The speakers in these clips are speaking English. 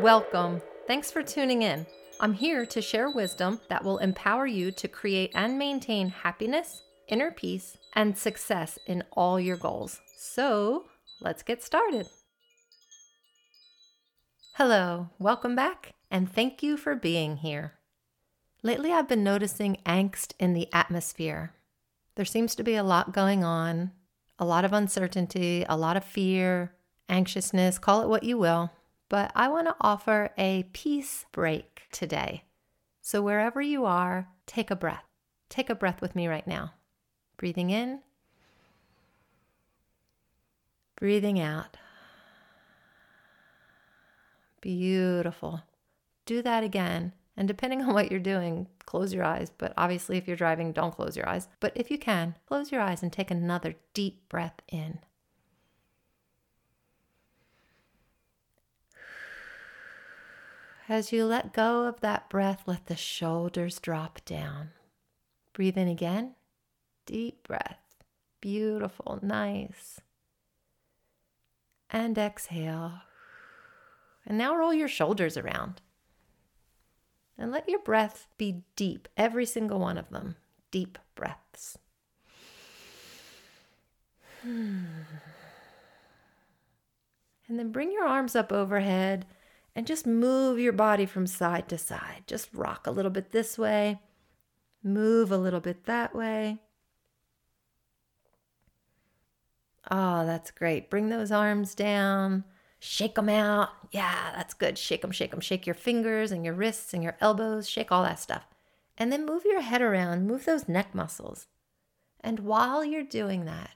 Welcome. Thanks for tuning in. I'm here to share wisdom that will empower you to create and maintain happiness, inner peace, and success in all your goals. So, let's get started. Hello, welcome back, and thank you for being here. Lately, I've been noticing angst in the atmosphere. There seems to be a lot going on, a lot of uncertainty, a lot of fear, anxiousness, call it what you will. But I want to offer a peace break today. So, wherever you are, take a breath. Take a breath with me right now. Breathing in, breathing out. Beautiful. Do that again. And depending on what you're doing, close your eyes. But obviously, if you're driving, don't close your eyes. But if you can, close your eyes and take another deep breath in. As you let go of that breath, let the shoulders drop down. Breathe in again. Deep breath. Beautiful, nice. And exhale. And now roll your shoulders around. And let your breath be deep, every single one of them. Deep breaths. Hmm. And then bring your arms up overhead and just move your body from side to side. Just rock a little bit this way, move a little bit that way. Oh, that's great. Bring those arms down, shake them out. Yeah, that's good. Shake them, shake them. Shake your fingers and your wrists and your elbows, shake all that stuff. And then move your head around, move those neck muscles. And while you're doing that,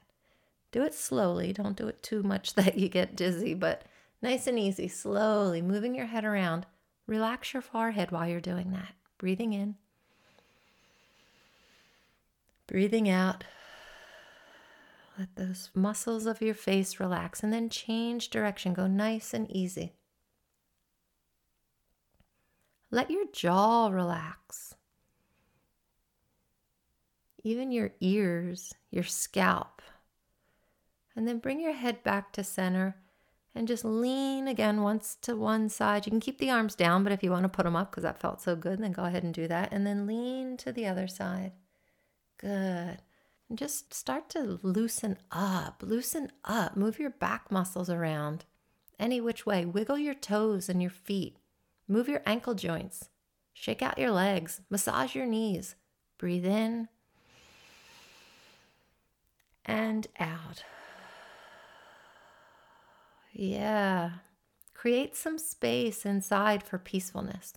do it slowly. Don't do it too much that you get dizzy, but Nice and easy, slowly moving your head around. Relax your forehead while you're doing that. Breathing in, breathing out. Let those muscles of your face relax and then change direction. Go nice and easy. Let your jaw relax. Even your ears, your scalp. And then bring your head back to center and just lean again once to one side. You can keep the arms down, but if you want to put them up because that felt so good, then go ahead and do that. And then lean to the other side. Good. And just start to loosen up, loosen up. Move your back muscles around any which way. Wiggle your toes and your feet. Move your ankle joints. Shake out your legs. Massage your knees. Breathe in and out. Yeah. Create some space inside for peacefulness.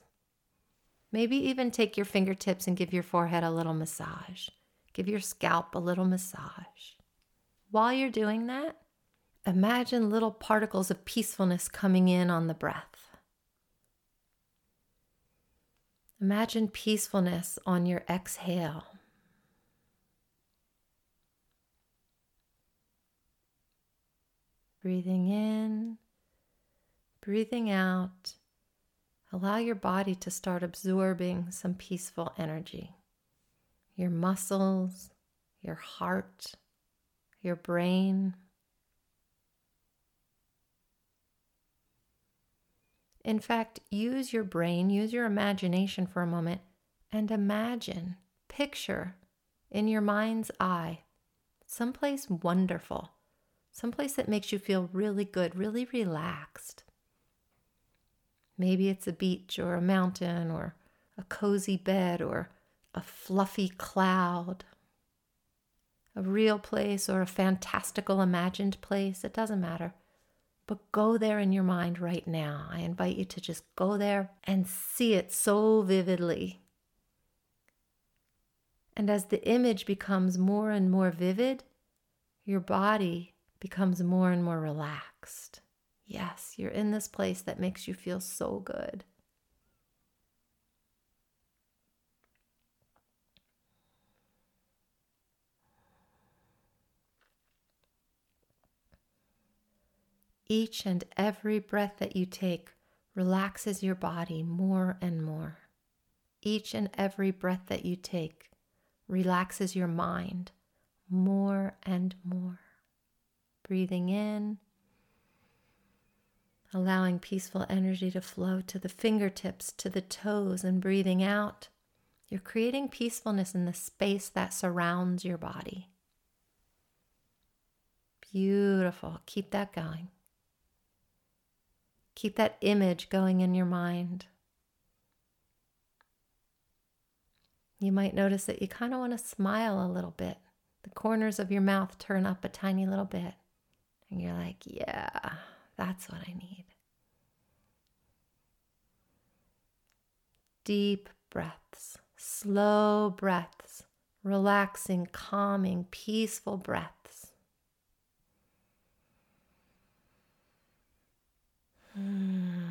Maybe even take your fingertips and give your forehead a little massage. Give your scalp a little massage. While you're doing that, imagine little particles of peacefulness coming in on the breath. Imagine peacefulness on your exhale. Breathing in, breathing out. Allow your body to start absorbing some peaceful energy. Your muscles, your heart, your brain. In fact, use your brain, use your imagination for a moment, and imagine, picture in your mind's eye someplace wonderful someplace that makes you feel really good, really relaxed. Maybe it's a beach or a mountain or a cozy bed or a fluffy cloud, a real place or a fantastical imagined place. It doesn't matter. But go there in your mind right now. I invite you to just go there and see it so vividly. And as the image becomes more and more vivid, your body becomes more and more relaxed. Yes, you're in this place that makes you feel so good. Each and every breath that you take relaxes your body more and more. Each and every breath that you take relaxes your mind more and more breathing in allowing peaceful energy to flow to the fingertips, to the toes, and breathing out. You're creating peacefulness in the space that surrounds your body. Beautiful. Keep that going. Keep that image going in your mind. You might notice that you kind of want to smile a little bit. The corners of your mouth turn up a tiny little bit. And you're like, yeah, that's what I need. Deep breaths, slow breaths, relaxing, calming, peaceful breaths. Hmm.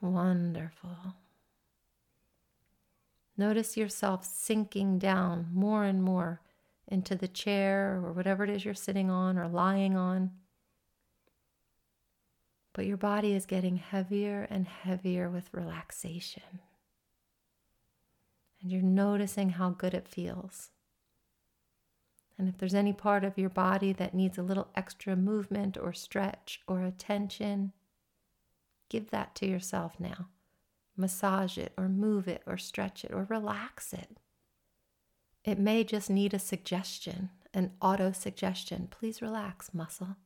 Wonderful. Notice yourself sinking down more and more into the chair or whatever it is you're sitting on or lying on. But your body is getting heavier and heavier with relaxation. And you're noticing how good it feels. And if there's any part of your body that needs a little extra movement or stretch or attention, give that to yourself now. Massage it or move it or stretch it or relax it. It may just need a suggestion, an auto suggestion. Please relax, muscle.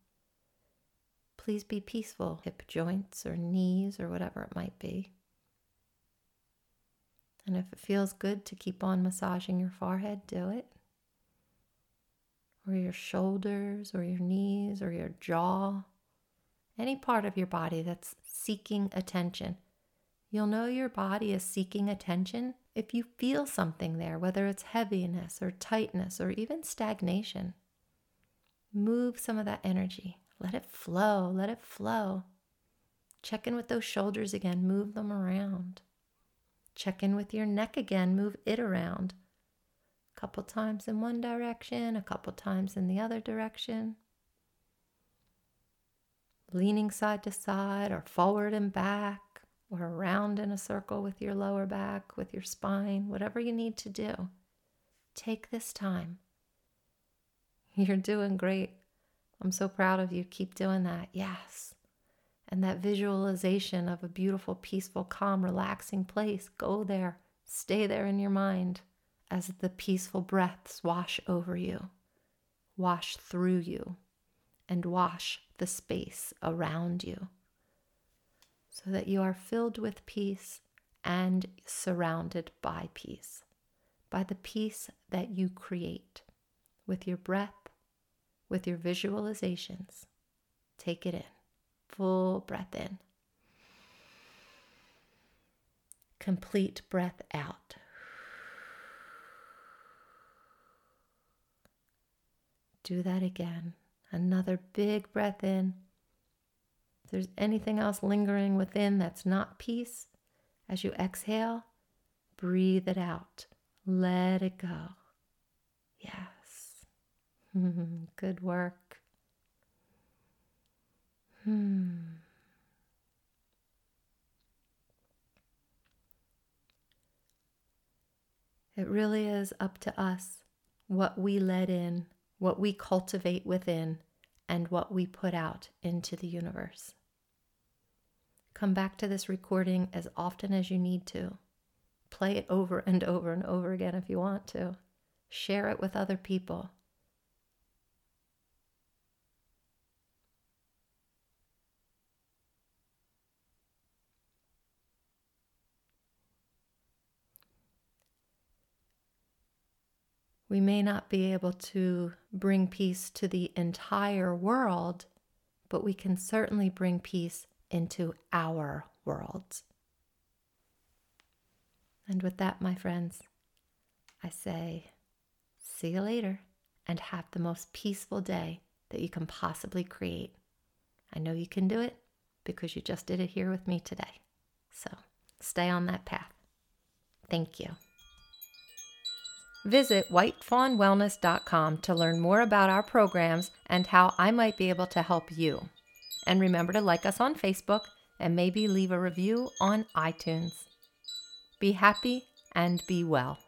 Please be peaceful, hip joints or knees or whatever it might be. And if it feels good to keep on massaging your forehead, do it. Or your shoulders or your knees or your jaw. Any part of your body that's seeking attention. You'll know your body is seeking attention if you feel something there, whether it's heaviness or tightness or even stagnation, move some of that energy. Let it flow, let it flow. Check in with those shoulders again, move them around. Check in with your neck again, move it around. A couple times in one direction, a couple times in the other direction. Leaning side to side or forward and back or around in a circle with your lower back, with your spine, whatever you need to do. Take this time. You're doing great. I'm so proud of you. Keep doing that. Yes. And that visualization of a beautiful, peaceful, calm, relaxing place, go there. Stay there in your mind as the peaceful breaths wash over you, wash through you, and wash the space around you so that you are filled with peace and surrounded by peace, by the peace that you create with your breath, with your visualizations. Take it in, full breath in, complete breath out. Do that again. Another big breath in if there's anything else lingering within that's not peace, as you exhale, breathe it out. Let it go. Yes. Good work. Hmm. It really is up to us what we let in, what we cultivate within, and what we put out into the universe. Come back to this recording as often as you need to. Play it over and over and over again if you want to. Share it with other people. We may not be able to bring peace to the entire world, but we can certainly bring peace into our worlds. And with that, my friends, I say, see you later and have the most peaceful day that you can possibly create. I know you can do it because you just did it here with me today. So stay on that path. Thank you. Visit whitefawnwellness.com to learn more about our programs and how I might be able to help you. And remember to like us on Facebook and maybe leave a review on iTunes. Be happy and be well.